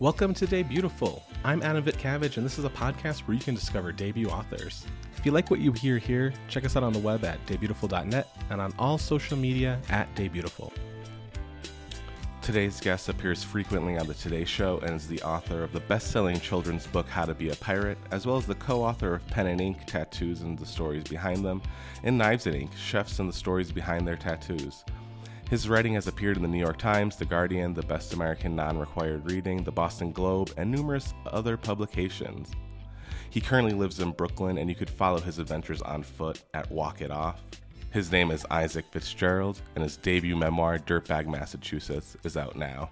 Welcome to Day Beautiful. I'm Adam Vitcavage, and this is a podcast where you can discover debut authors. If you like what you hear here, check us out on the web at daybeautiful.net and on all social media at daybeautiful. Today's guest appears frequently on The Today Show and is the author of the best selling children's book, How to Be a Pirate, as well as the co author of Pen and Ink Tattoos and the Stories Behind Them, and Knives and Ink Chefs and the Stories Behind Their Tattoos. His writing has appeared in the New York Times, The Guardian, The Best American Non Required Reading, The Boston Globe, and numerous other publications. He currently lives in Brooklyn, and you could follow his adventures on foot at Walk It Off. His name is Isaac Fitzgerald, and his debut memoir, Dirtbag Massachusetts, is out now.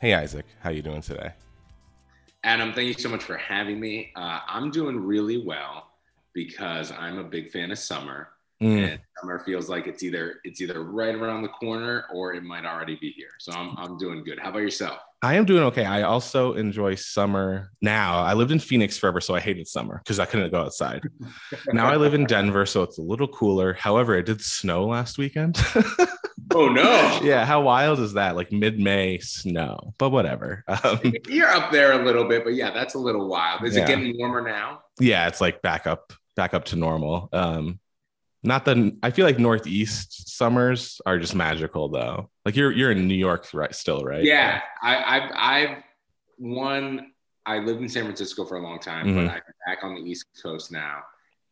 Hey, Isaac, how you doing today? Adam, thank you so much for having me. Uh, I'm doing really well because I'm a big fan of summer. Mm. And summer feels like it's either it's either right around the corner or it might already be here. So I'm I'm doing good. How about yourself? I am doing okay. I also enjoy summer now. I lived in Phoenix forever, so I hated summer because I couldn't go outside. now I live in Denver, so it's a little cooler. However, it did snow last weekend. oh no! Yeah, how wild is that? Like mid-May snow, but whatever. Um, You're up there a little bit, but yeah, that's a little wild. Is yeah. it getting warmer now? Yeah, it's like back up, back up to normal. Um, not the I feel like Northeast summers are just magical though. Like you're you're in New York right still, right? Yeah. I I've I've one I lived in San Francisco for a long time, mm-hmm. but I'm back on the East Coast now.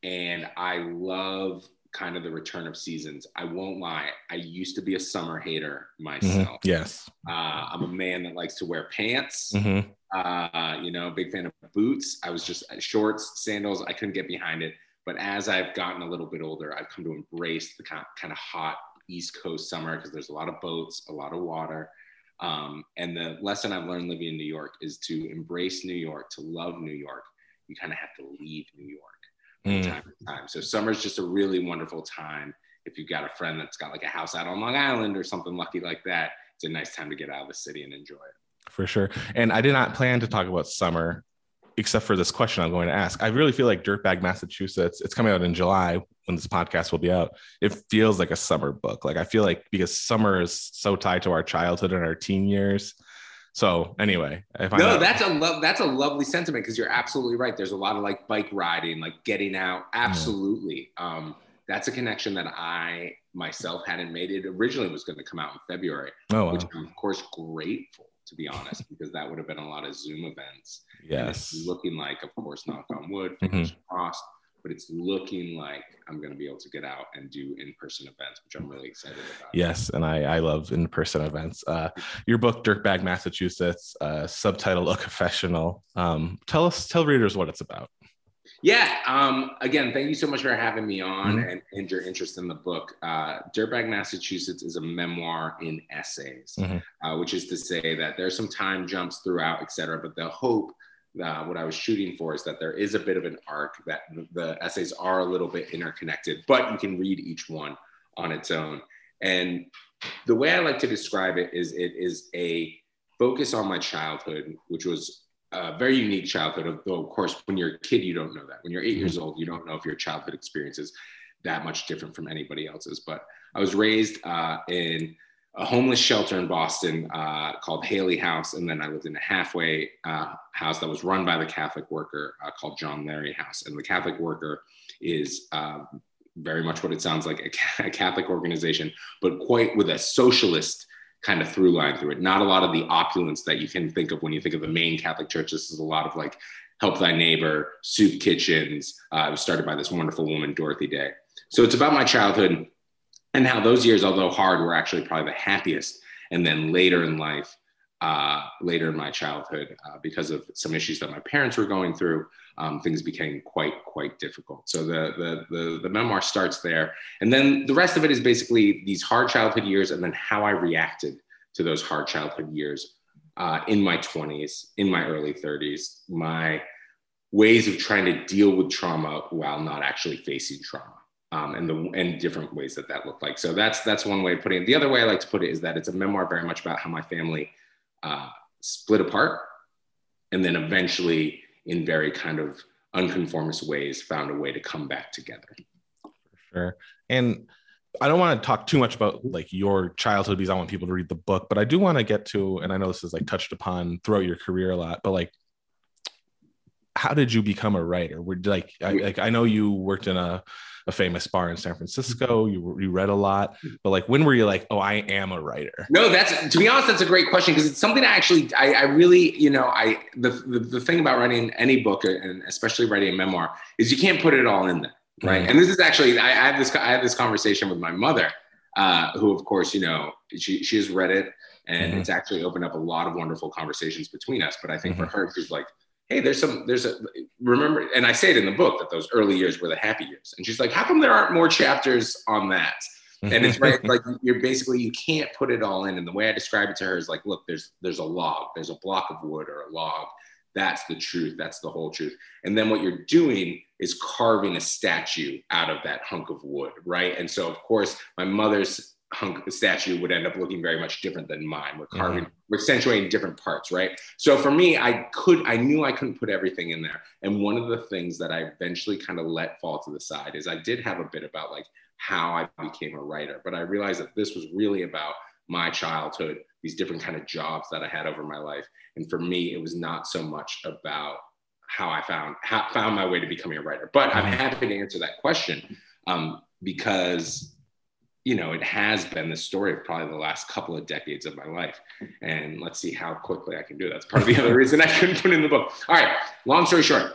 And I love kind of the return of seasons. I won't lie. I used to be a summer hater myself. Mm-hmm. Yes. Uh, I'm a man that likes to wear pants. Mm-hmm. Uh, you know, big fan of boots. I was just shorts, sandals. I couldn't get behind it. But as I've gotten a little bit older, I've come to embrace the kind of hot East Coast summer because there's a lot of boats, a lot of water. Um, and the lesson I've learned living in New York is to embrace New York, to love New York. You kind of have to leave New York from mm. time to time. So summer's just a really wonderful time. If you've got a friend that's got like a house out on Long Island or something lucky like that, it's a nice time to get out of the city and enjoy it. For sure. And I did not plan to talk about summer except for this question I'm going to ask. I really feel like Dirtbag Massachusetts, it's coming out in July when this podcast will be out. It feels like a summer book. Like I feel like because summer is so tied to our childhood and our teen years. So anyway, if no, that's a lo- that's a lovely sentiment because you're absolutely right. There's a lot of like bike riding, like getting out. Absolutely. Um, that's a connection that I myself hadn't made. It originally was going to come out in February, oh, wow. which I'm of course grateful to be honest, because that would have been a lot of Zoom events. Yes. looking like, of course, knock on wood, fingers mm-hmm. crossed, but it's looking like I'm going to be able to get out and do in-person events, which I'm really excited about. Yes, and I, I love in-person events. Uh, your book, Dirtbag Massachusetts, uh, subtitled A Confessional. Um, tell us, tell readers what it's about. Yeah. Um, again, thank you so much for having me on mm-hmm. and, and, your interest in the book. Uh, Dirtbag Massachusetts is a memoir in essays, mm-hmm. uh, which is to say that there's some time jumps throughout, et cetera. But the hope, uh, what I was shooting for, is that there is a bit of an arc, that the essays are a little bit interconnected, but you can read each one on its own. And the way I like to describe it is it is a focus on my childhood, which was a very unique childhood. Though, of course, when you're a kid, you don't know that. When you're 8 years mm-hmm. old, you don't know if your childhood experience is that much different from anybody else's. But I was raised uh, in a homeless shelter in Boston uh, called Haley House, and then I lived in a halfway uh, house that was run by the Catholic worker uh, called John Leary House. And the Catholic worker is um, very much what it sounds like a Catholic organization, but quite with a socialist kind of through line through it. Not a lot of the opulence that you can think of when you think of the main Catholic Church. This is a lot of like help thy neighbor, soup kitchens. Uh, it was started by this wonderful woman, Dorothy Day. So it's about my childhood and how those years, although hard, were actually probably the happiest. And then later in life, uh, later in my childhood, uh, because of some issues that my parents were going through, um, things became quite quite difficult. So the, the, the the memoir starts there, and then the rest of it is basically these hard childhood years, and then how I reacted to those hard childhood years uh, in my 20s, in my early 30s, my ways of trying to deal with trauma while not actually facing trauma. Um, and the and different ways that that looked like. So that's that's one way of putting it. The other way I like to put it is that it's a memoir very much about how my family uh, split apart, and then eventually, in very kind of unconformist ways, found a way to come back together. For sure. And I don't want to talk too much about like your childhood because I want people to read the book, but I do want to get to, and I know this is like touched upon throughout your career a lot, but like, how did you become a writer? Were like, I, like I know you worked in a, a famous bar in San Francisco. You you read a lot, but like, when were you like, oh, I am a writer? No, that's to be honest, that's a great question because it's something I actually, I, I really, you know, I the, the the thing about writing any book and especially writing a memoir is you can't put it all in there right? Mm-hmm. And this is actually I, I had this I had this conversation with my mother, uh, who of course you know she she has read it, and mm-hmm. it's actually opened up a lot of wonderful conversations between us. But I think mm-hmm. for her, she's like, hey, there's some there's a remember, and I say it in the book that those early years were the happy years, and she's like, how come there aren't more chapters on that? and it's right like you're basically you can't put it all in and the way i describe it to her is like look there's there's a log there's a block of wood or a log that's the truth. That's the whole truth. And then what you're doing is carving a statue out of that hunk of wood, right? And so, of course, my mother's statue would end up looking very much different than mine. We're carving, mm-hmm. we're accentuating different parts, right? So for me, I could, I knew I couldn't put everything in there. And one of the things that I eventually kind of let fall to the side is I did have a bit about like how I became a writer, but I realized that this was really about my childhood, these different kind of jobs that I had over my life. And for me, it was not so much about how I found how, found my way to becoming a writer. But I'm happy to answer that question um, because you know it has been the story of probably the last couple of decades of my life. And let's see how quickly I can do that. That's part of the other reason I couldn't put in the book. All right, long story short.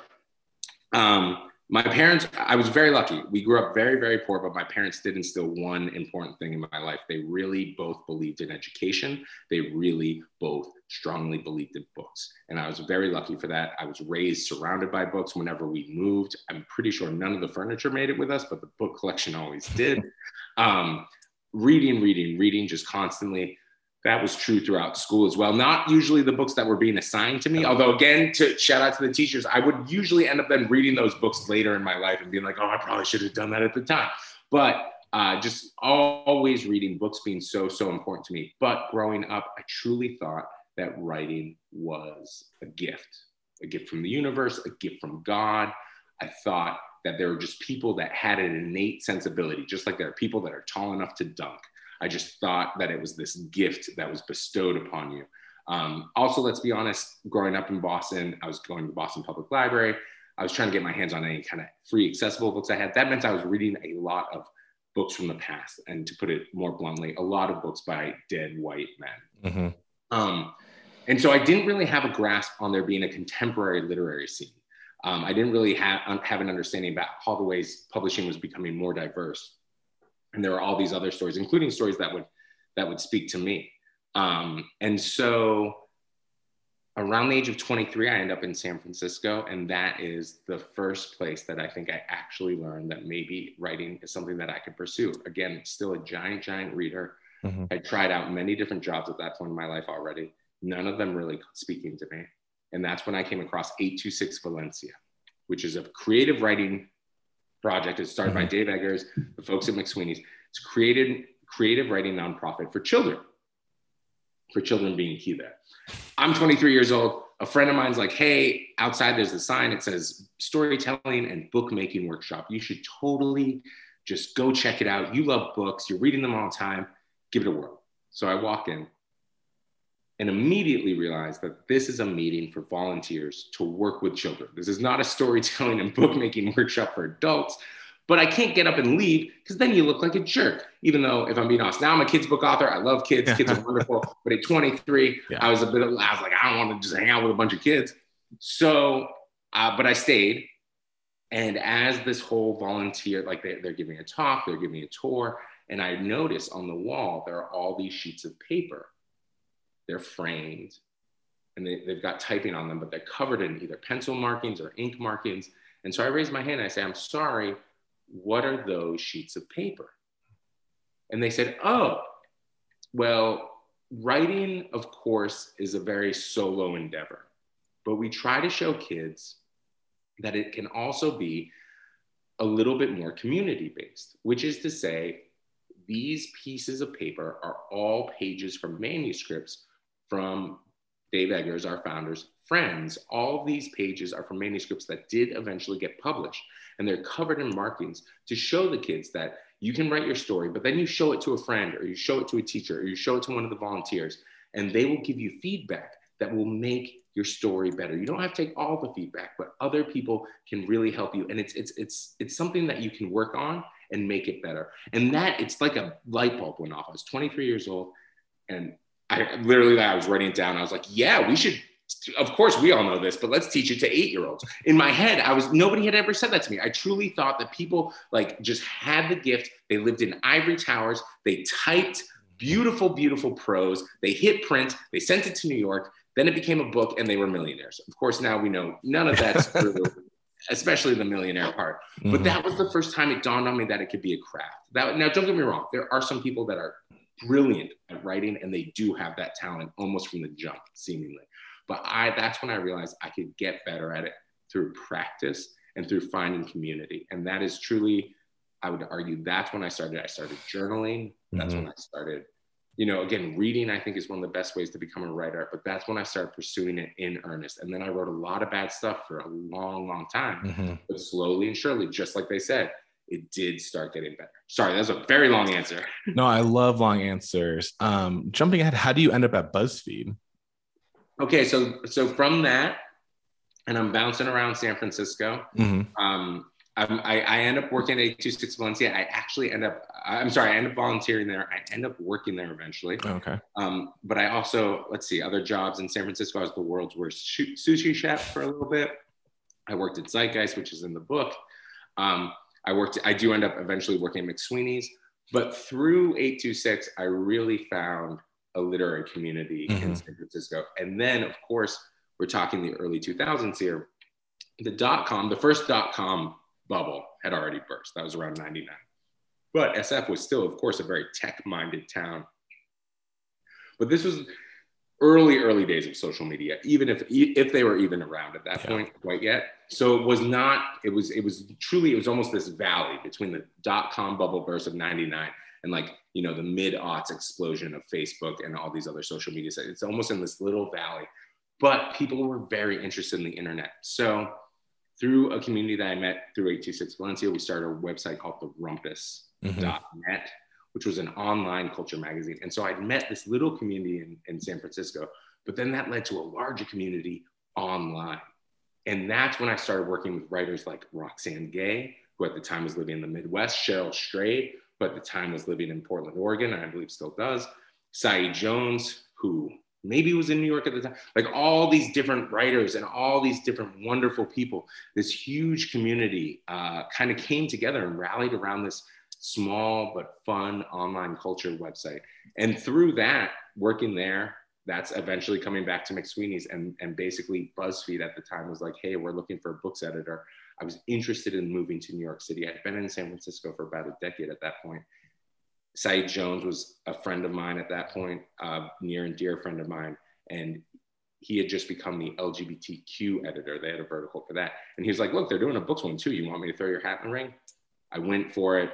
Um, my parents i was very lucky. We grew up very very poor but my parents did instill one important thing in my life. They really both believed in education. They really both strongly believed in books. And i was very lucky for that. I was raised surrounded by books. Whenever we moved i'm pretty sure none of the furniture made it with us but the book collection always did. Um, reading reading reading just constantly that was true throughout school as well. Not usually the books that were being assigned to me, although again, to shout out to the teachers, I would usually end up then reading those books later in my life and being like, oh, I probably should have done that at the time. But uh, just always reading books being so so important to me. But growing up, I truly thought that writing was a gift, a gift from the universe, a gift from God. I thought that there were just people that had an innate sensibility, just like there are people that are tall enough to dunk I just thought that it was this gift that was bestowed upon you. Um, also, let's be honest, growing up in Boston, I was going to the Boston Public Library. I was trying to get my hands on any kind of free accessible books I had. That meant I was reading a lot of books from the past. And to put it more bluntly, a lot of books by dead white men. Mm-hmm. Um, and so I didn't really have a grasp on there being a contemporary literary scene. Um, I didn't really have, have an understanding about how the ways publishing was becoming more diverse and there were all these other stories including stories that would that would speak to me. Um, and so around the age of 23 i end up in san francisco and that is the first place that i think i actually learned that maybe writing is something that i could pursue. Again still a giant giant reader. Mm-hmm. i tried out many different jobs at that point in my life already none of them really speaking to me. And that's when i came across 826 valencia which is a creative writing project. It's started mm-hmm. by Dave Eggers, the folks at McSweeney's. It's created creative writing nonprofit for children, for children being key there. I'm 23 years old. A friend of mine's like, hey, outside there's a sign. It says storytelling and bookmaking workshop. You should totally just go check it out. You love books, you're reading them all the time. Give it a whirl. So I walk in and immediately realized that this is a meeting for volunteers to work with children. This is not a storytelling and bookmaking workshop for adults. But I can't get up and leave because then you look like a jerk. Even though, if I'm being honest, now I'm a kids book author. I love kids. Kids are wonderful. But at 23, yeah. I was a bit. Of, I was like, I don't want to just hang out with a bunch of kids. So, uh, but I stayed. And as this whole volunteer, like they, they're giving a talk, they're giving a tour, and I notice on the wall there are all these sheets of paper they're framed and they, they've got typing on them, but they're covered in either pencil markings or ink markings. And so I raise my hand and I say, I'm sorry, what are those sheets of paper? And they said, Oh, well, writing, of course, is a very solo endeavor, but we try to show kids that it can also be a little bit more community based, which is to say, these pieces of paper are all pages from manuscripts from Dave Eggers, our founder's friends. All these pages are from manuscripts that did eventually get published. And they're covered in markings to show the kids that you can write your story, but then you show it to a friend or you show it to a teacher or you show it to one of the volunteers, and they will give you feedback that will make your story better. You don't have to take all the feedback, but other people can really help you. And it's it's it's it's something that you can work on and make it better. And that it's like a light bulb went off. I was 23 years old and I literally I was writing it down. I was like, yeah, we should of course we all know this but let's teach it to eight year olds in my head i was nobody had ever said that to me. I truly thought that people like just had the gift. They lived in ivory towers. They typed beautiful beautiful prose. They hit print. They sent it to new york. Then it became a book and they were millionaires. Of course now we know none of that's true especially the millionaire part. Mm-hmm. but that was the first time it dawned on me that it could be a craft. That now don't get me wrong. There are some people that are brilliant at writing and they do have that talent almost from the jump seemingly but I that's when I realized I could get better at it through practice and through finding community. And that is truly, I would argue, that's when I started. I started journaling. That's mm-hmm. when I started, you know, again, reading, I think is one of the best ways to become a writer. But that's when I started pursuing it in earnest. And then I wrote a lot of bad stuff for a long, long time. Mm-hmm. But slowly and surely, just like they said, it did start getting better. Sorry, that's a very long answer. no, I love long answers. Um, jumping ahead, how do you end up at BuzzFeed? okay, so so from that, and I'm bouncing around San Francisco. Mm-hmm. Um, I, I end up working at 826 Valencia. I actually end up, I'm sorry, I end up volunteering there. I end up working there eventually. Okay. Um, but I also, let's see, other jobs in San Francisco. I was the world's worst sushi chef for a little bit. I worked at Zeitgeist, which is in the book. Um, I worked, I do end up eventually working at McSweeney's. But through 826, I really found a literary community mm-hmm. in San Francisco. And then, of course, we're talking the early 2000s here. The dot com, the first dot com bubble had already burst. That was around 99. But SF was still, of course, a very tech minded town. But this was early, early days of social media, even if if they were even around at that yeah. point quite yet. So it was not, it was, it was truly, it was almost this valley between the dot com bubble burst of 99 and like you know the mid aughts explosion of Facebook and all these other social media sites. It's almost in this little valley, but people were very interested in the internet. So through a community that I met through 826 Valencia, we started a website called the Rumpus.net, mm-hmm. Which was an online culture magazine. And so I'd met this little community in, in San Francisco, but then that led to a larger community online. And that's when I started working with writers like Roxane Gay, who at the time was living in the Midwest, Cheryl Strayed, but at the time was living in Portland, Oregon, and I believe still does. Saeed Jones, who maybe was in New York at the time, like all these different writers and all these different wonderful people, this huge community uh, kind of came together and rallied around this small but fun online culture website. And through that, working there, that's eventually coming back to McSweeney's and, and basically BuzzFeed at the time was like, hey, we're looking for a books editor. I was interested in moving to New York City. I'd been in San Francisco for about a decade at that point. Saeed Jones was a friend of mine at that point, uh, near and dear friend of mine. And he had just become the LGBTQ editor. They had a vertical for that. And he was like, look, they're doing a books one too. You want me to throw your hat in the ring? I went for it.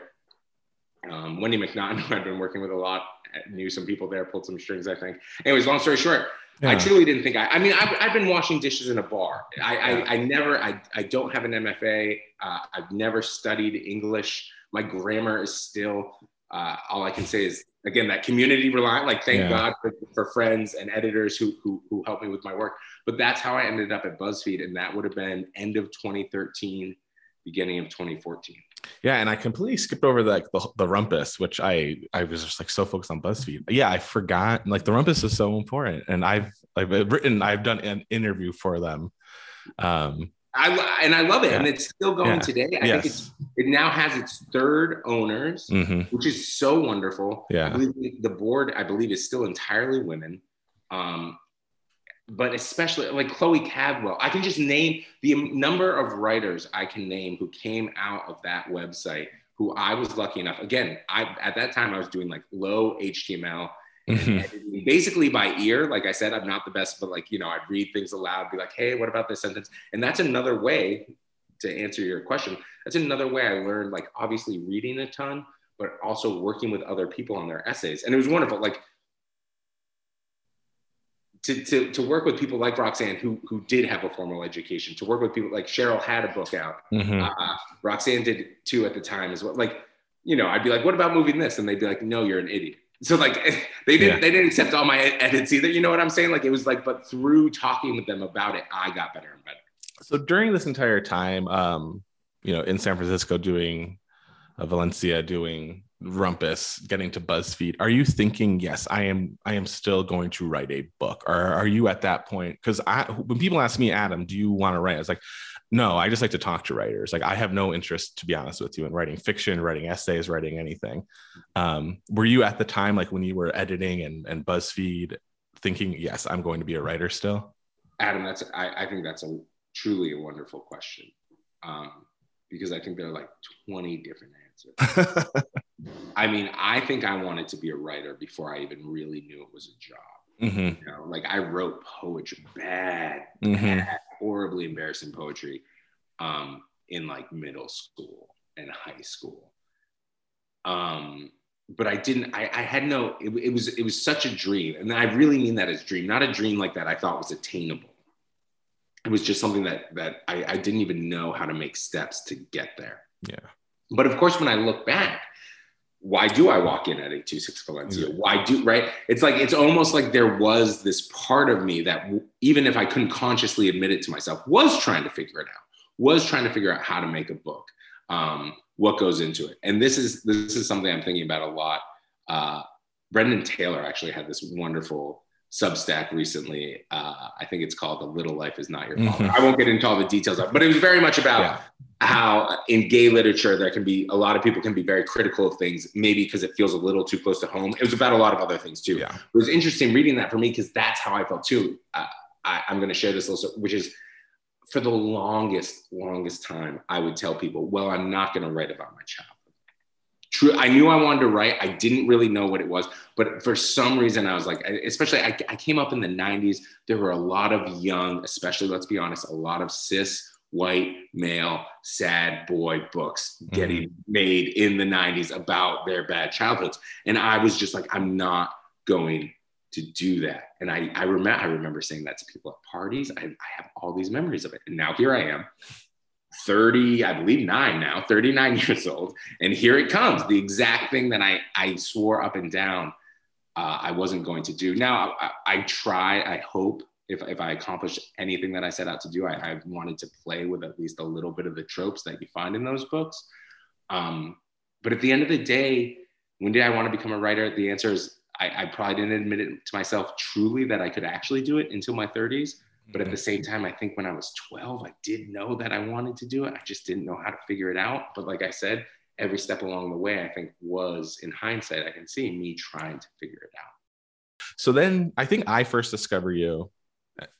Um, Wendy MacNaughton, who I'd been working with a lot, knew some people there, pulled some strings, I think. Anyways, long story short, yeah. I truly didn't think I. I mean, I've, I've been washing dishes in a bar. I, I, I never. I, I don't have an MFA. Uh, I've never studied English. My grammar is still. Uh, all I can say is again that community reliant. Like, thank yeah. God for, for friends and editors who, who who helped me with my work. But that's how I ended up at BuzzFeed, and that would have been end of 2013, beginning of 2014. Yeah, and I completely skipped over the, like the, the rumpus, which I I was just like so focused on BuzzFeed. Yeah, I forgot. Like the rumpus is so important, and I've I've written I've done an interview for them. Um, I and I love it, yeah. and it's still going yeah. today. I yes. think it's it now has its third owners, mm-hmm. which is so wonderful. Yeah, the board I believe is still entirely women. Um, but especially like Chloe Caldwell. I can just name the number of writers I can name who came out of that website who I was lucky enough. Again, I at that time I was doing like low HTML, mm-hmm. basically by ear. Like I said, I'm not the best, but like you know, I'd read things aloud, be like, hey, what about this sentence? And that's another way to answer your question. That's another way I learned, like obviously reading a ton, but also working with other people on their essays. And it was wonderful. Like to, to, to work with people like Roxane, who, who did have a formal education, to work with people like Cheryl had a book out. Mm-hmm. Uh, Roxane did too at the time as well. Like you know, I'd be like, what about moving this? And they'd be like, no, you're an idiot. So like they didn't yeah. they didn't accept all my edits either. You know what I'm saying? Like it was like, but through talking with them about it, I got better and better. So during this entire time, um, you know, in San Francisco doing uh, Valencia, doing Rumpus, getting to BuzzFeed, are you thinking, yes, I am I am still going to write a book? Or are you at that point? Because I when people ask me, Adam, do you want to write? I was like, no, I just like to talk to writers. Like I have no interest, to be honest with you, in writing fiction, writing essays, writing anything. Um, were you at the time, like when you were editing and, and BuzzFeed, thinking, yes, I'm going to be a writer still? Adam, that's I, I think that's a truly a wonderful question. Um, because I think there are like 20 different answers. I mean, I think I wanted to be a writer before I even really knew it was a job. Mm-hmm. You know, like I wrote poetry, bad, mm-hmm. bad, horribly embarrassing poetry, um, in like middle school and high school. Um, but I didn't. I, I had no. It, it was. It was such a dream, and I really mean that as dream, not a dream like that I thought was attainable. It was just something that that I, I didn't even know how to make steps to get there. Yeah. But of course, when I look back, why do I walk in at 826 Valencia? Yeah. Why do, right? It's like, it's almost like there was this part of me that, even if I couldn't consciously admit it to myself, was trying to figure it out, was trying to figure out how to make a book, um, what goes into it. And this is, this is something I'm thinking about a lot. Uh, Brandon Taylor actually had this wonderful Substack recently. Uh, I think it's called "The Little Life Is Not Your Fault." Mm-hmm. I won't get into all the details of, it, but it was very much about yeah how in gay literature there can be a lot of people can be very critical of things maybe because it feels a little too close to home it was about a lot of other things too yeah. it was interesting reading that for me because that's how i felt too uh, I, i'm going to share this also which is for the longest longest time i would tell people well i'm not going to write about my childhood true i knew i wanted to write. I didn't really know what it was but for some reason i was like especially I, I came up in the 90s there were a lot of young especially let's be honest a lot of cis white male sad boy books getting mm-hmm. made in the 90s about their bad childhoods. And i was just like i'm not going to do that. And i i remember i remember saying that to people at parties. I, I have all these memories of it. And now here i am 30 i believe 9 now 39 years old and here it comes the exact thing that i i swore up and down uh, i wasn't going to do now I, I try i hope if, if I accomplish anything that I set out to do, I, I wanted to play with at least a little bit of the tropes that you find in those books. Um, but at the end of the day, when did I want to become a writer? The answer is I, I, probably didn't admit it to myself truly that I could actually do it until my 30s. But at the same time, I think when I was 12, I did know that I wanted to do it. I just didn't know how to figure it out. But like I said, every step along the way, I think was in hindsight, I can see me trying to figure it out. So then I think I first discover you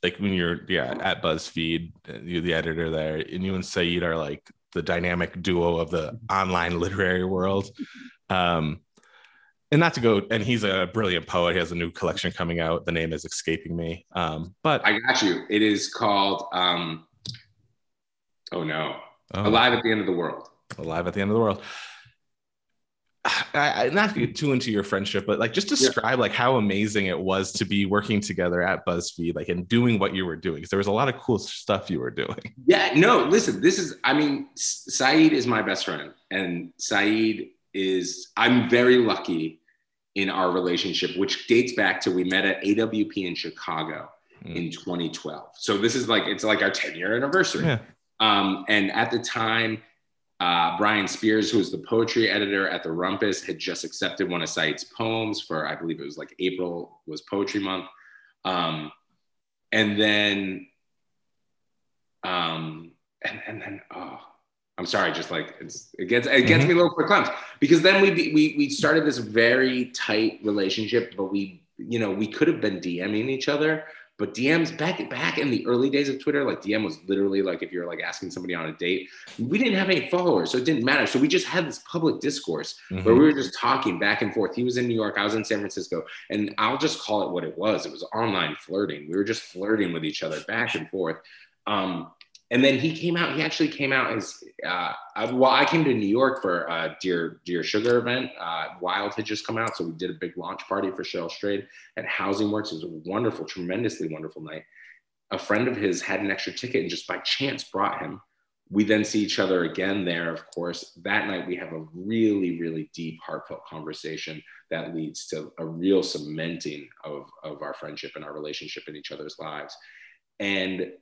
like when you're yeah at BuzzFeed, you're the editor there, and you and Saeed are like the dynamic duo of the online literary world. Um, and not to go, and he's a brilliant poet. He has a new collection coming out. The name is escaping me. Um, but I got you. It is called. Um, oh no! Oh. Alive at the end of the world. Alive at the end of the world. I, I, not to get too into your friendship, but like just describe yeah. like how amazing it was to be working together at BuzzFeed, like and doing what you were doing. Because there was a lot of cool stuff you were doing. Yeah, no, listen, this is, I mean, Saeed is my best friend, and Saeed is, I'm very lucky in our relationship, which dates back to we met at AWP in Chicago mm. in 2012. So this is like, it's like our 10 year anniversary. Yeah. Um, and at the time, uh, Brian Spears, who was the poetry editor at the Rumpus, had just accepted one of Saeed's poems for, I believe it was like April was Poetry Month. Um, and then, um, and, and then, oh, I'm sorry, just like it's, it gets, it gets mm-hmm. me a little quick because then we, we, we started this very tight relationship, but we, you know, we could have been DMing each other, but DMs back back in the early days of Twitter, like DM was literally like if you're like asking somebody on a date, we didn't have any followers, so it didn't matter. So we just had this public discourse mm-hmm. where we were just talking back and forth. He was in New York, I was in San Francisco, and I'll just call it what it was. It was online flirting. We were just flirting with each other back and forth. Um, and then he came out. He actually came out as uh, well. I came to New York for a Dear Dear Sugar event. Uh, Wild had just come out, so we did a big launch party for Cheryl Strayed at Housing Works. It was a wonderful, tremendously wonderful night. A friend of his had an extra ticket and just by chance brought him. we then see each other again there, of course. That night, we have a really, really deep, heartfelt conversation that leads to a real cementing of, of our friendship and our relationship in each other's lives. And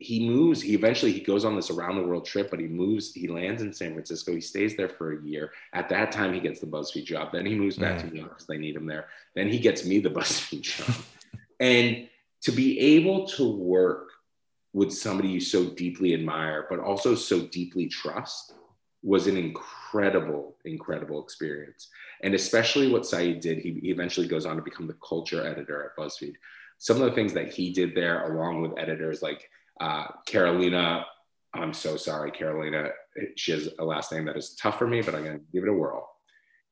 he moves, he eventually he goes on this around the world trip, but he moves, he lands in San Francisco. He stays there for a year. At that time, he gets the BuzzFeed job. Then he moves back mm. to New York because they need him there. Then he gets me the BuzzFeed job. and to be able to work with somebody you so deeply admire, but also so deeply trust was an incredible, incredible experience. And especially what Saeed did, he, he eventually goes on to become the culture editor at BuzzFeed. Some of the things that he did there, along with editors like uh, Carolina, I'm so sorry, Carolina. She has a last name that is tough for me, but I'm going to give it a whirl.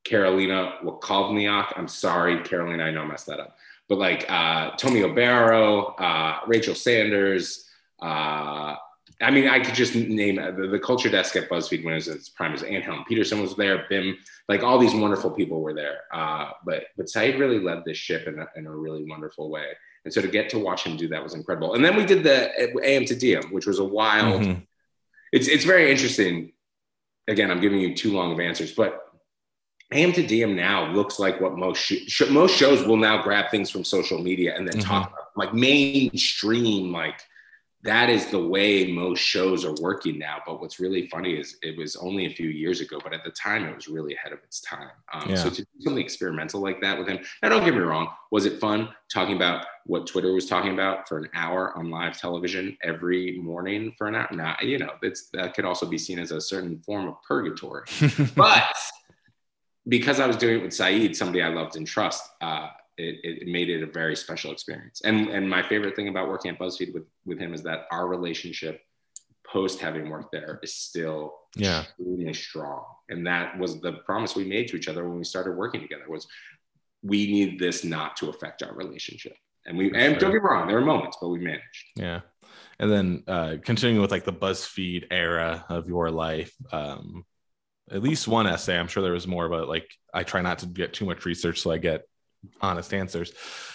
Carolina Wakovniak. I'm sorry, Carolina, I know I messed that up. But like uh, Tomi Obaro, uh, Rachel Sanders, uh, I mean, I could just name the, the, culture desk at BuzzFeed when it was its prime. Was Anne Helen Petersen was there, Bim, like all these wonderful people were there. Uh, but but Saeed really led this ship in a, in a really wonderful way. And so to get to watch him do that was incredible. And then we did the AM to DM, which was a wild. Mm-hmm. It's it's very interesting. Again, I'm giving you too long of answers, but AM to DM now looks like what most sh- most shows will now grab things from social media and then mm-hmm. talk about like mainstream like that is the way most shows are working now. But what's really funny is it was only a few years ago, but at the time it was really ahead of its time. Um, yeah. So to do something experimental like that with him, now don't get me wrong, was it fun talking about what Twitter was talking about for an hour on live television every morning for an hour? Now, you know, it's, that could also be seen as a certain form of purgatory. but because I was doing it with Saeed, somebody I loved and trust, uh, it, it made it a very special experience. And and my favorite thing about working at BuzzFeed with with him is that our relationship post having worked there is still yeah. extremely strong. And that was the promise we made to each other when we started working together was we need this not to affect our relationship. And we and don't get me wrong, there were moments, but we managed. Yeah. And then uh, continuing with like the BuzzFeed era of your life, um, at least one essay. I'm sure there was more, but like I try not to get too much research so I get honest answers.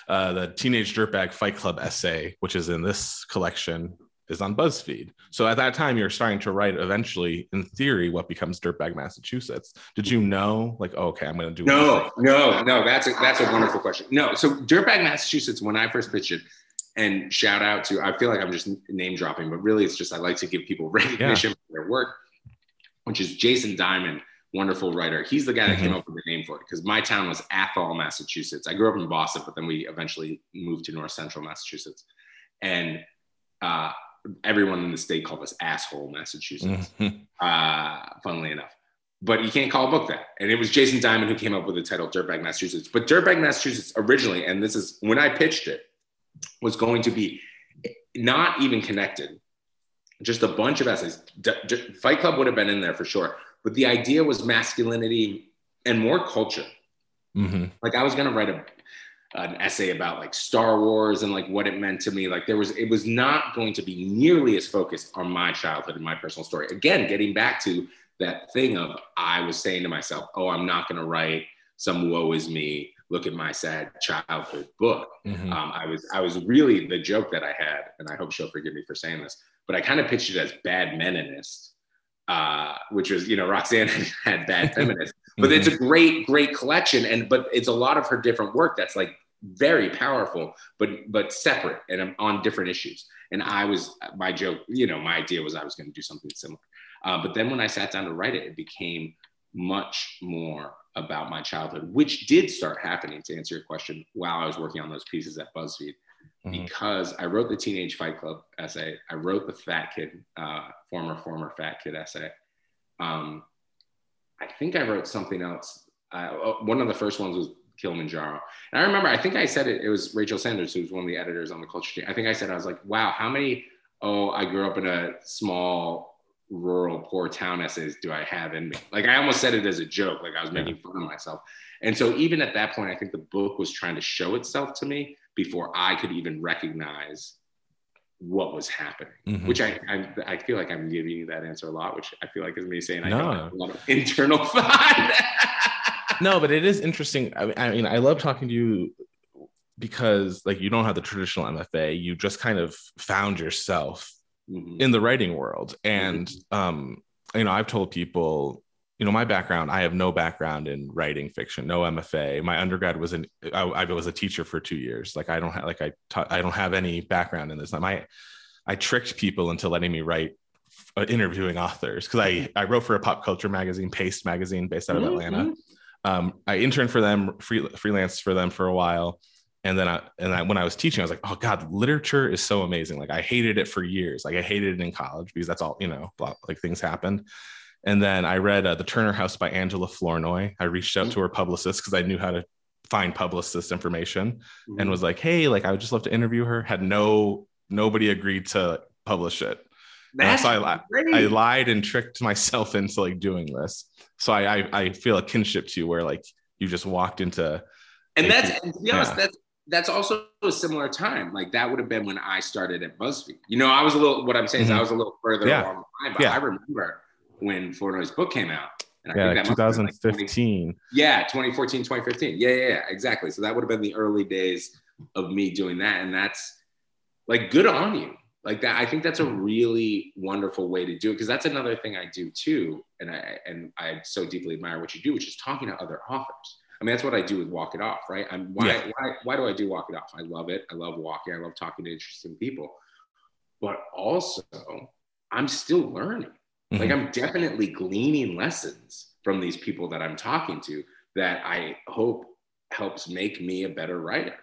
Uh, the Teenage Dirtbag Fight Club essay, which is in this collection, is on BuzzFeed. So at that time, you're starting to write eventually, in theory, what becomes Dirtbag Massachusetts. Did you know, like, oh, okay, I'm going to do no, no, no? That's a that's a wonderful question. No, so Dirtbag Massachusetts, when I first pitched it, and shout out to, I feel like I'm just name dropping, but really, it's just I like to give people recognition yeah. for their work, which is Jason Diamond wonderful writer. He's the guy that mm-hmm. came up with the name for it because my town was Athol, Massachusetts. I grew up in Boston, but then we eventually moved to North Central Massachusetts, and uh, everyone in the state called us asshole Massachusetts. Mm-hmm. Uh, funnily enough, but you can't call a book that. And it was Jason Diamond who came up with the title Dirtbag Massachusetts. But Dirtbag Massachusetts originally, and this is when I pitched it, was going to be not even connected. Just a bunch of essays. D- D- Fight Club would have been in there for sure but the idea was masculinity and more culture. Mm-hmm. Like I was gonna write a an essay about like Star Wars and like what it meant to me. Like there was, it was not going to be nearly as focused on my childhood and my personal story. Again, getting back to that thing of I was saying to myself, oh, I'm not going to write some woe is me. Look at my sad childhood book. Mm-hmm. Um, I was, I was really the joke that I had, and I hope she'll forgive me for saying this, but I kind of pitched it as bad meninist uh, which was you know Roxane had bad feminist, but mm-hmm. it's a great great collection, and but it's a lot of her different work that's like very powerful, but but separate and on different issues. And I was my joke, you know, my idea was I was going to do something similar, uh, but then when I sat down to write it, it became much more about my childhood, which did start happening. To answer your question, while I was working on those pieces at BuzzFeed, mm-hmm. because I wrote the Teenage Fight Club essay. I wrote the Fat Kid, uh, former former Fat Kid essay. Um, I think I wrote something else. Uh, one of the first ones was Kilimanjaro. And I remember, I think I said it, it was Rachel Sanders, who was one of the editors on the culture team. I think I said, I was like, wow, how many, oh, I grew up in a small, rural, poor town essays do I have in me? Like, I almost said it as a joke, like I was making fun of myself. And so, even at that point, I think the book was trying to show itself to me before I could even recognize what was happening. Mm-hmm. Which I, I, I feel like I'm giving you that answer a lot, which I feel like is me saying I no. don't have a lot of internal thought. no, but it is interesting. I mean, I mean, I love talking to you because like you don't have the traditional MFA. You just kind of found yourself mm-hmm. in the writing world. And mm-hmm. um, you know, I've told people, you know, my background, I have no background in writing fiction, no MFA. My undergrad was in, I, I was a teacher for two years. Like I don't have, like I, ta- I don't have any background in this. My, I tricked people into letting me write uh, interviewing authors because I, I wrote for a pop culture magazine, Paste magazine, based out of mm-hmm. Atlanta. Um, I interned for them, free, freelance for them for a while, and then I and I, when I was teaching, I was like, oh god, literature is so amazing. Like I hated it for years. Like I hated it in college because that's all you know, Blah, like things happened. And then I read uh, The Turner House by Angela Flournoy. I reached out to her publicist because I knew how to find publicist information mm-hmm. and was like, hey, like I would just love to interview her. Had no nobody agreed to publish it. so I, I lied and tricked myself into like doing this. So I, I, I feel a kinship to you where like you just walked into and like, that's and to be honest, yeah. that's that's also a similar time. Like that would have been when I started at BuzzFeed. You know, I was a little. What I'm saying mm-hmm. is, I was a little further yeah. along the line. But yeah. I remember when Flournoy's book came out. And I yeah, 2015. Like 20, yeah, 2014, 2015. Yeah, yeah, yeah, exactly. So that would have been the early days of me doing that, and that's like good on you. Like that, I think that's a really wonderful way to do it because that's another thing I do too, and I and I so deeply admire what you do, which is talking to other authors I mean, that's what I do with Walk It Off, right? I'm, why, yeah. why, why do I do Walk It Off? I love it. I love walking. I love talking to interesting people. But also, I'm still learning. Mm-hmm. Like, I'm definitely gleaning lessons from these people that I'm talking to that I hope helps make me a better writer.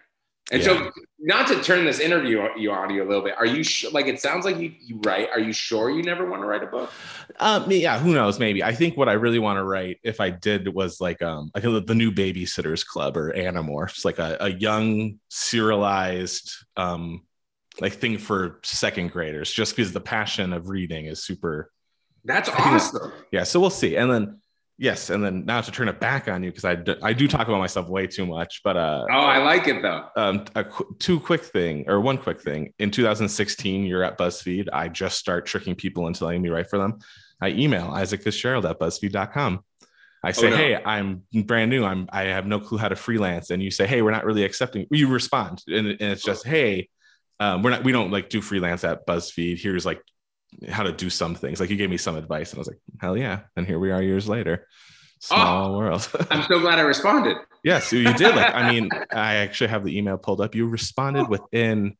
And yeah. so, not to turn this interview you on you a little bit, are you sh- like it sounds like you, you write? Are you sure you never want to write a book? Um, yeah, who knows? Maybe. I think what I really want to write, if I did, was like um like the new Babysitters Club or Animorphs, like a, a young serialized um like thing for second graders, just because the passion of reading is super. That's awesome. Yeah, so we'll see, and then Yes, and then now to turn it back on you because I, do, I do talk about myself way too much, but uh, oh, I like it though. Um, a qu- two quick thing or one quick thing. In 2016, you're at BuzzFeed. I just start tricking people into letting me write for them. I email Isaac Fitzgerald at BuzzFeed.com. I oh, say, oh, no. hey, I'm brand new. I'm I have no clue how to freelance, and you say, hey, we're not really accepting. You respond, and, and it's just, hey, um, we're not we don't like do freelance at BuzzFeed. Here's like how to do some things. Like you gave me some advice, and I was like, hell yeah. And here we are years later. Small oh, world. I'm so glad I responded. Yes, you did. Like, I mean, I actually have the email pulled up. You responded within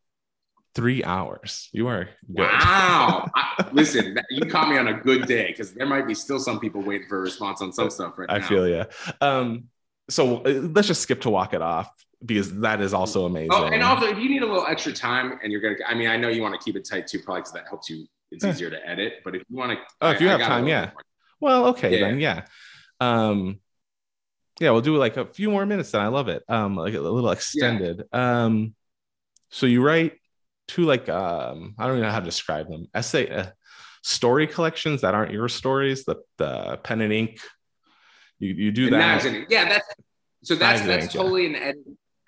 three hours. You are good. Wow. I, listen, you caught me on a good day because there might be still some people waiting for a response on some stuff right I now. feel yeah. Um, so uh, let's just skip to walk it off because that is also amazing. Oh, and also if you need a little extra time and you're gonna, I mean, I know you want to keep it tight too, probably because that helps you it's easier to edit. But if you want to, oh, if you I, have time, yeah. Well, okay yeah. then, yeah. Um, yeah, we'll do like a few more minutes. Then I love it. Um, like a little extended. Yeah. Um, so you write two like um, I don't even know how to describe them. Essay, uh, story collections that aren't your stories. The the pen and ink. You you do that. Yeah, that's so that's that's totally yeah. an ed,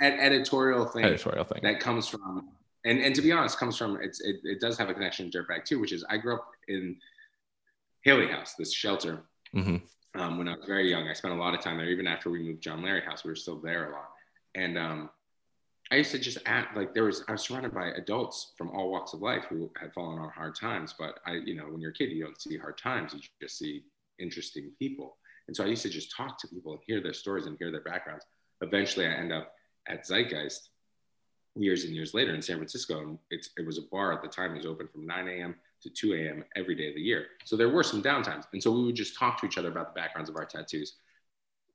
ed, editorial thing. Editorial thing that comes from and and to be honest, comes from it's it, it does have a connection to Dirtbag too, which is I grew up in Haley House, this shelter. Mm-hmm. Um, when I was very young, I spent a lot of time there. Even after we moved John Leary House, we were still there a lot. And um, I used to just act like there was I was surrounded by adults from all walks of life who had fallen on hard times. But I, you know, when you're a kid, you don't see hard times; you just see interesting people. And so I used to just talk to people and hear their stories and hear their backgrounds. Eventually, I end up at Zeitgeist, years and years later in San Francisco. It's, it was a bar at the time. It was open from 9 a.m. to 2 a.m. every day of the year. So there were some downtimes. And so we would just talk to each other about the backgrounds of our tattoos.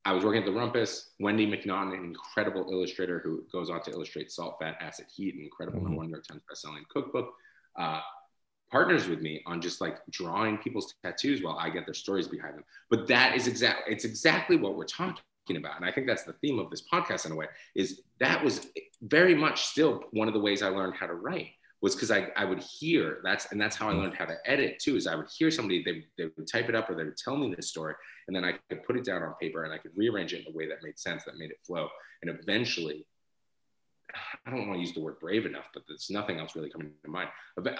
I was working at the Rumpus. Wendy MacNaughton, an incredible illustrator who goes on to illustrate Salt, Fat, Acid, Heat, an incredible mm-hmm. New York Times bestselling cookbook, uh, partners with me on just like drawing people's tattoos while I get their stories behind them. But that is exactly it's exactly what we're talking about and i think that's the theme of this podcast in a way is that was very much still one of the ways i learned how to write was because I, I would hear that's and that's how i mm. learned how to edit too is i would hear somebody they, they would type it up or they would tell me this story and then i could put it down on paper and i could rearrange it in a way that made sense that made it flow and eventually I don't want to use the word brave enough, but there's nothing else really coming to mind.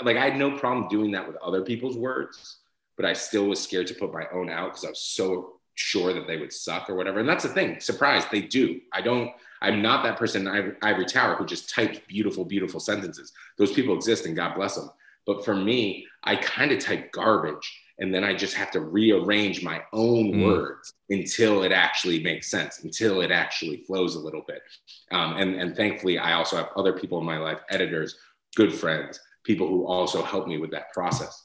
Like I had no problem doing that with other people's words, but I still was scared to put my own out because I was so sure that they would suck or whatever. And that's the thing. Surprise, they do. I don't. I'm not that person in Ivory Tower who just types beautiful, beautiful sentences. Those people exist, and God bless them. But for me, I kind of type garbage and then I just have to rearrange my own mm. words until it actually makes sense, until it actually flows a little bit. Um, and, and thankfully, I also have other people in my life, editors, good friends, people who also help me with that process.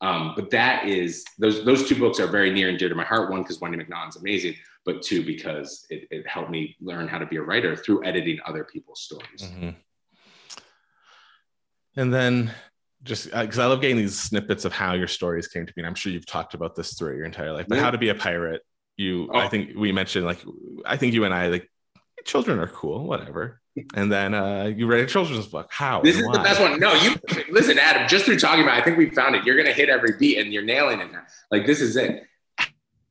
Um, but that is those those two books are very near and dear to my heart. One because Wendy MacNaughton's amazing, but two because it, it, helped me learn how to be a writer through editing other people's stories. Mm-hmm. And then just because uh, I love getting these snippets of how your stories came to be. And I'm sure you've talked about this throughout your entire life, but yeah. how to be a pirate. You, oh. I think we mentioned like, I think you and I like children are cool, whatever. And then uh, you read a children's book. How? This is why? the best one. No, you listen, Adam. Just through talking about, it, I think we found it. You're gonna hit every beat, and you're nailing it. Now. Like this is it.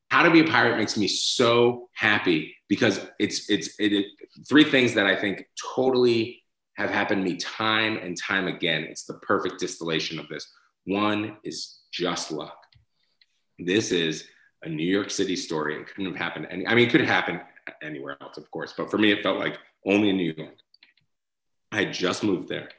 How to be a pirate makes me so happy because it's it's it, it, three things that I think totally have happened to me time and time again. It's the perfect distillation of this. One is just luck. This is a New York City story. It couldn't have happened. Any, I mean, it could happen anywhere else, of course, but for me, it felt like only in New York. I just moved there.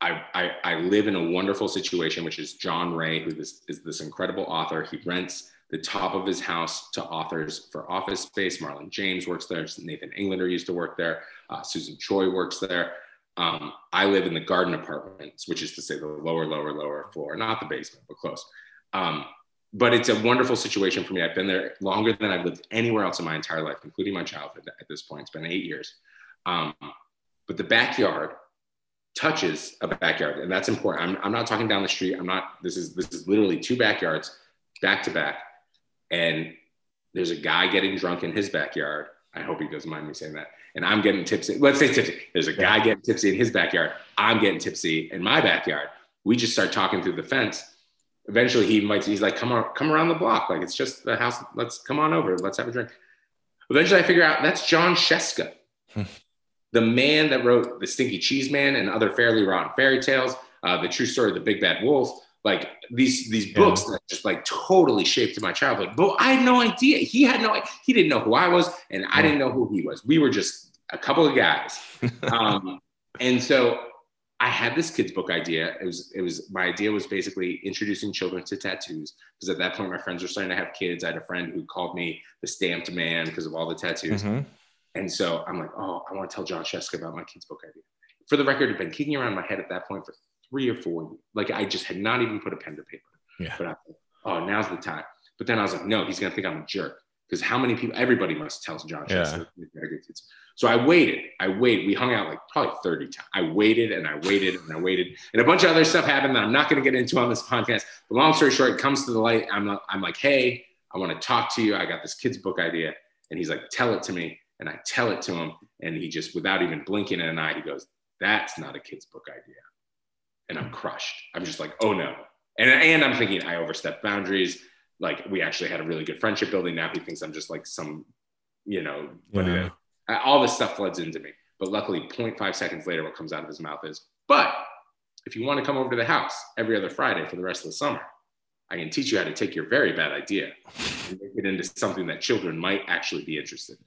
I, I, I live in a wonderful situation, which is John Ray, who this, is this incredible author. He rents the top of his house to authors for office space. Marlon James works there. Nathan Englander used to work there. Uh, Susan Choi works there. Um, I live in the garden apartments, which is to say the lower, lower, lower floor, not the basement, but close. Um, but it's a wonderful situation for me. I've been there longer than I've lived anywhere else in my entire life, including my childhood at this point. It's been eight years. Um, but the backyard touches a backyard, and that's important. I'm, I'm not talking down the street. I'm not, this is, this is literally two backyards back to back and there's a guy getting drunk in his backyard. I hope he doesn't mind me saying that. And I'm getting tipsy. Let's say tipsy. There's a guy getting tipsy in his backyard. I'm getting tipsy in my backyard. We just start talking through the fence. Eventually, he might He's like, "Come on, come around the block. Like it's just the house. Let's come on over. Let's have a drink." Eventually, I figure out that's John Scieszka the man that wrote The Stinky Cheese Man and other fairly rotten fairy tales, uh, the true story of the Big Bad Wolf, like these these books yeah. that just like totally shaped my childhood. But I had no idea. He had no he didn't know who I was, and I didn't know who he was. We were just a couple of guys. um, and so I had this kids book idea. It was it was my idea was basically introducing children to tattoos because at that point my friends were starting to have kids. I had a friend who called me the stamped man because of all the tattoos. Mm-hmm. And so I'm like, oh, I want to tell John Scieszka about my kids book idea. For the record, it had been kicking around my head at that point for three or four. Like I just had not even put a pen to paper. Yeah. But I thought, oh, now's the time. But then I was like, no, he's gonna think I'm a jerk. Because how many people? Everybody must tell John. Yeah. So I waited. I waited. We hung out like probably 30 times. I waited and I waited and I waited. And a bunch of other stuff happened that I'm not going to get into on this podcast. But long story short, it comes to the light. I'm, I'm like, hey, I want to talk to you. I got this kid's book idea. And he's like, tell it to me. And I tell it to him. And he just, without even blinking an eye, he goes, that's not a kid's book idea and I'm crushed. I'm just like, oh no. And, and I'm thinking I overstepped boundaries. Like we actually had a really good friendship building. Now he thinks I'm just like some, you know, yeah. Uh, all this stuff floods into me. But luckily, 0.5 seconds later, what comes out of his mouth is, but if you want to come over to the house every other Friday for the rest of the summer, I can teach you how to take your very bad idea and make it into something that children might actually be interested in.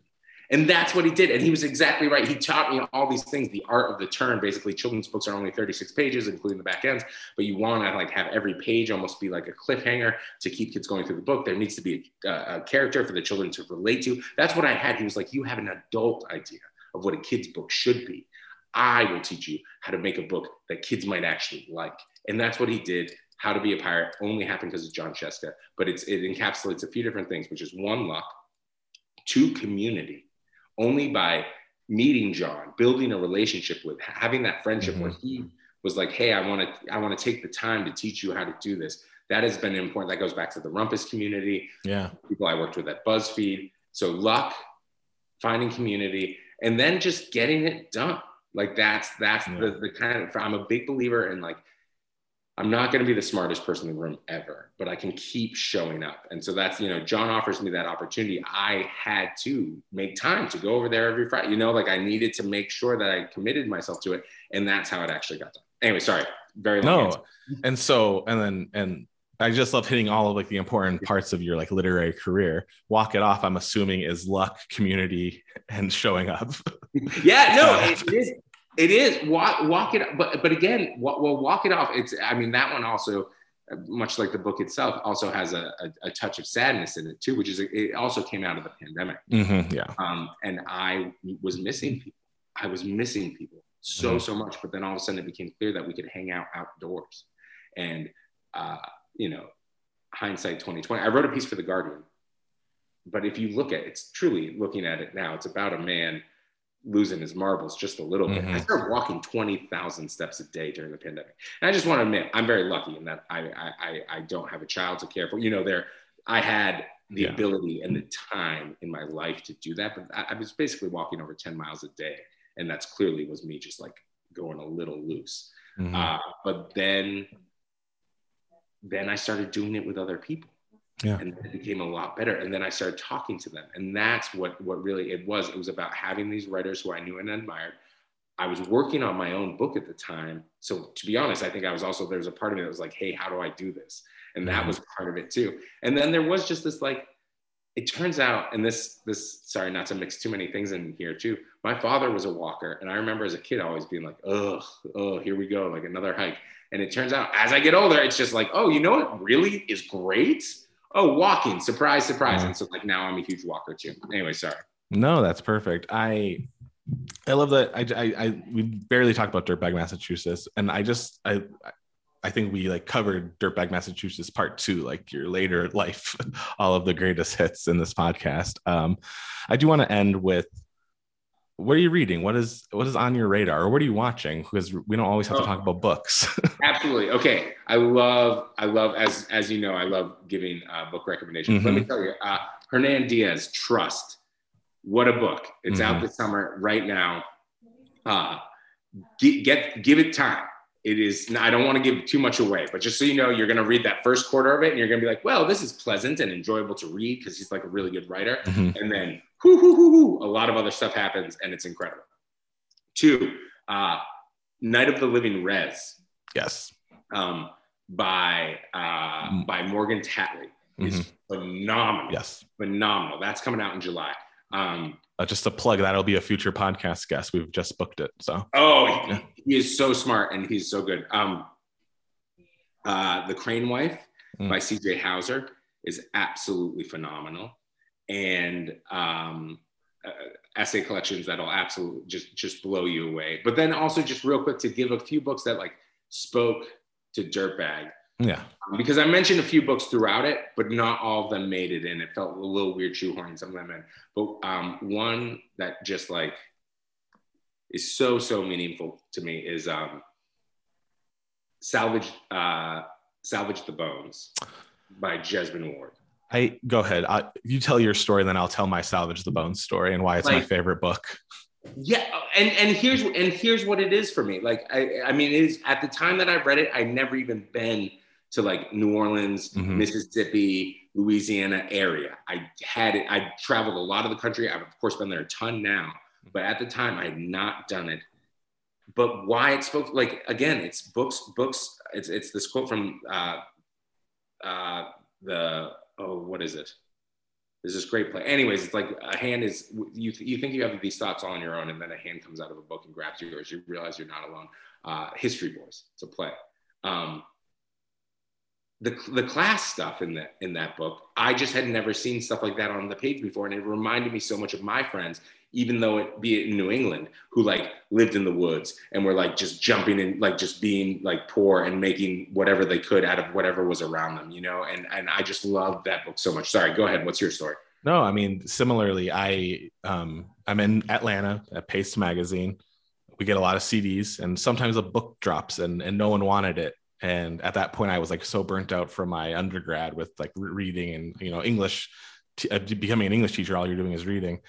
And that's what he did. And he was exactly right. He taught me all these things, the art of the turn. Basically, children's books are only 36 pages, including the back ends, but you want to like have every page almost be like a cliffhanger to keep kids going through the book. There needs to be a, a character for the children to relate to. That's what I had. He was like, you have an adult idea of what a kid's book should be. I will teach you how to make a book that kids might actually like. And that's what he did. How to Be a Pirate only happened because of John Scieszka, but it's, it encapsulates a few different things, which is one, luck, two, community, only by meeting John, building a relationship with, having that friendship mm-hmm. where he was like, "Hey, I want to, I want to take the time to teach you how to do this." That has been important. That goes back to the Rumpus community. Yeah, people I worked with at BuzzFeed. So luck, finding community, and then just getting it done. Like that's that's yeah. the the kind of. I'm a big believer in like I'm not going to be the smartest person in the room ever, but I can keep showing up. And so that's, you know, John offers me that opportunity. I had to make time to go over there every Friday. You know, like I needed to make sure that I committed myself to it. And that's how it actually got done. Anyway, sorry. Very long. No. Answer. And so, and then, and I just love hitting all of like the important parts of your like literary career. Walk it off, I'm assuming, is luck, community, and showing up. Yeah, no, it is It is walk walk it, but but again, well, walk it off. It's I mean that one also, much like the book itself, also has a, a, a touch of sadness in it too, which is it also came out of the pandemic. Mm-hmm, yeah. Um, and I was missing people. I was missing people so mm-hmm. so much. But then all of a sudden it became clear that we could hang out outdoors, and uh, you know, hindsight 2020. I wrote a piece for the Guardian, but if you look at it's truly looking at it now, it's about a man losing his marbles just a little bit. Mm-hmm. I started walking 20,000 steps a day during the pandemic. And I just want to admit, I'm very lucky in that I, I, I don't have a child to care for. You know, there, I had the yeah. ability and the time in my life to do that, but I, I, was basically walking over 10 miles a day. And that's clearly was me just like going a little loose. Mm-hmm. Uh, but then, then I started doing it with other people yeah. and it became a lot better and then i started talking to them and that's what what really it was. It was about having these writers who i knew and admired. I was working on my own book at the time so to be honest i think i was also there was a part of me that was like hey how do i do this? And that mm-hmm. was part of it too. And then there was just this like it turns out and this this sorry not to mix too many things in here too my father was a walker and i remember as a kid always being like ugh oh here we go like another hike. And it turns out as i get older it's just like oh you know what really is great oh, walking, surprise, surprise. And so like now I'm a huge walker too. Anyway, sorry. No, that's perfect. I I love that. I, I, I we barely talked about Dirtbag Massachusetts, and I just I I think we like covered Dirtbag Massachusetts part two, like your later life, all of the greatest hits in this podcast. Um, I do want to end with what are you reading? What is what is on your radar, or what are you watching? Because we don't always have to oh. talk about books. absolutely. Okay. I love I love as as you know I love giving uh, book recommendations. Mm-hmm. Let me mm-hmm. tell you, uh, Hernan Diaz, Trust. What a book! It's mm-hmm. out this summer right now. Uh, get, get give it time. It is. I don't want to give too much away, but just so you know, you're going to read that first quarter of it, and you're going to be like, "Well, this is pleasant and enjoyable to read because he's like a really good writer." Mm-hmm. And then whoo, whoo, whoo, whoo, a lot of other stuff happens and it's incredible. Two, uh, Night of the Living Rez. Yes. Um, by uh, mm. by Morgan Talty is mm-hmm. phenomenal. Yes. Phenomenal. That's coming out in July. Um, uh, just a plug that'll be a future podcast guest. We've just booked it. So oh, yeah. he, is so smart and he's so good. Um, uh, the Crane Wife mm. by C.J. Hauser is absolutely phenomenal and um, uh, essay collections that'll absolutely just just blow you away. But then also just real quick to give a few books that like spoke to Dirtbag. Yeah. Um, because I mentioned a few books throughout it, but not all of them made it in. It felt a little weird shoehorning some of them in. But um, one that just like is so so meaningful to me is um, salvage uh, salvage the bones by Jesmyn Ward. I go ahead. I, you tell your story, then I'll tell my salvage the bones story and why it's like, my favorite book. Yeah, and and here's and here's what it is for me. Like I, I mean, it is at the time that I read it, I'd never even been to like New Orleans, mm-hmm. Mississippi, Louisiana area. I had it. I traveled a lot of the country. I've of course been there a ton now, but at the time I had not done it. But why it spoke like again, it's books. Books. It's it's this quote from uh, uh, the oh, what is it? There's this great play. Anyways, it's like a hand is you. You think you have these thoughts all on your own, and then a hand comes out of a book and grabs yours. You realize you're not alone. Uh, History Boys. It's a play. Um, the, the class stuff in that in that book, I just had never seen stuff like that on the page before, and it reminded me so much of my friends even though it be it in New England, who like lived in the woods and were like just jumping in, like just being like poor and making whatever they could out of whatever was around them, you know? And and I just love that book so much. Sorry, go ahead. What's your story? No, I mean, similarly, I um I'm in Atlanta at Paste Magazine. We get a lot of CDs and sometimes a book drops and and no one wanted it. And at that point I was like so burnt out from my undergrad with like reading and you know English t- uh, becoming an English teacher all you're doing is reading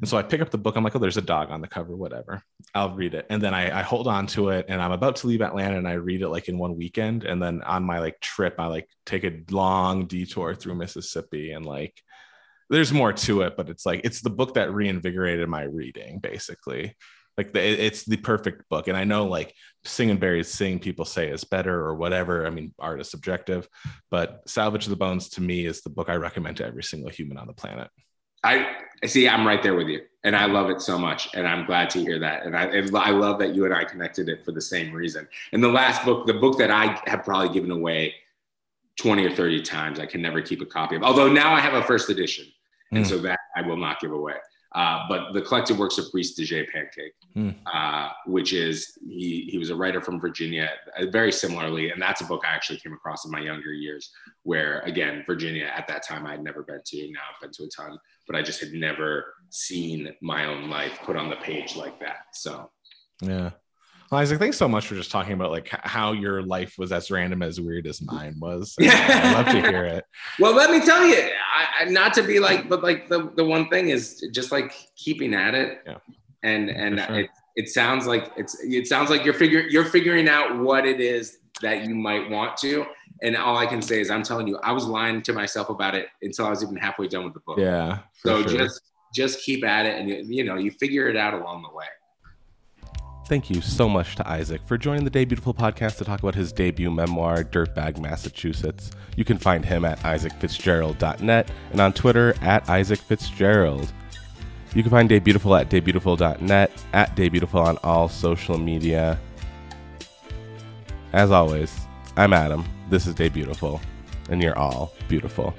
and so I pick up the book. I'm like, oh, there's a dog on the cover, whatever. I'll read it. And then I, I hold on to it and I'm about to leave Atlanta and I read it like in one weekend. And then on my like trip, I like take a long detour through Mississippi and like there's more to it, but it's like it's the book that reinvigorated my reading, basically. Like the, it's the perfect book. And I know like Sing, Unburied, Sing people say is better or whatever. I mean, art is subjective, but Salvage the Bones to me is the book I recommend to every single human on the planet. I see. I'm right there with you, and I love it so much, and I'm glad to hear that. And I, and I love that you and I connected it for the same reason. And the last book, the book that I have probably given away 20 or 30 times, I can never keep a copy of. Although now I have a first edition, and mm. so that I will not give away. Uh, but the collected works of Breece D'J Pancake, mm. uh, which is he he was a writer from Virginia, uh, very similarly, and that's a book I actually came across in my younger years. Where again, Virginia at that time I had never been to. Now I've been to a ton, but I just had never seen my own life put on the page like that. So yeah, well, Isaac, thanks so much for just talking about like how your life was as random as weird as mine was. I'd love to hear it. Well, let me tell you, I, not to be like, but like the, the one thing is just like keeping at it. Yeah. And and sure. it, it sounds like it's it sounds like you're figuring you're figuring out what it is that you might want to. And all I can say is I'm telling you, I was lying to myself about it until I was even halfway done with the book. Yeah. So sure. just just keep at it and you, you know, you figure it out along the way. Thank you so much to Isaac for joining the Day Beautiful podcast to talk about his debut memoir, Dirtbag Massachusetts. You can find him at isaacfitzgerald.net and on Twitter at isaacfitzgerald. You can find Day Beautiful at daybeautiful.net, at Day Beautiful on all social media. As always, I'm Adam. This is Day Beautiful, and you're all beautiful.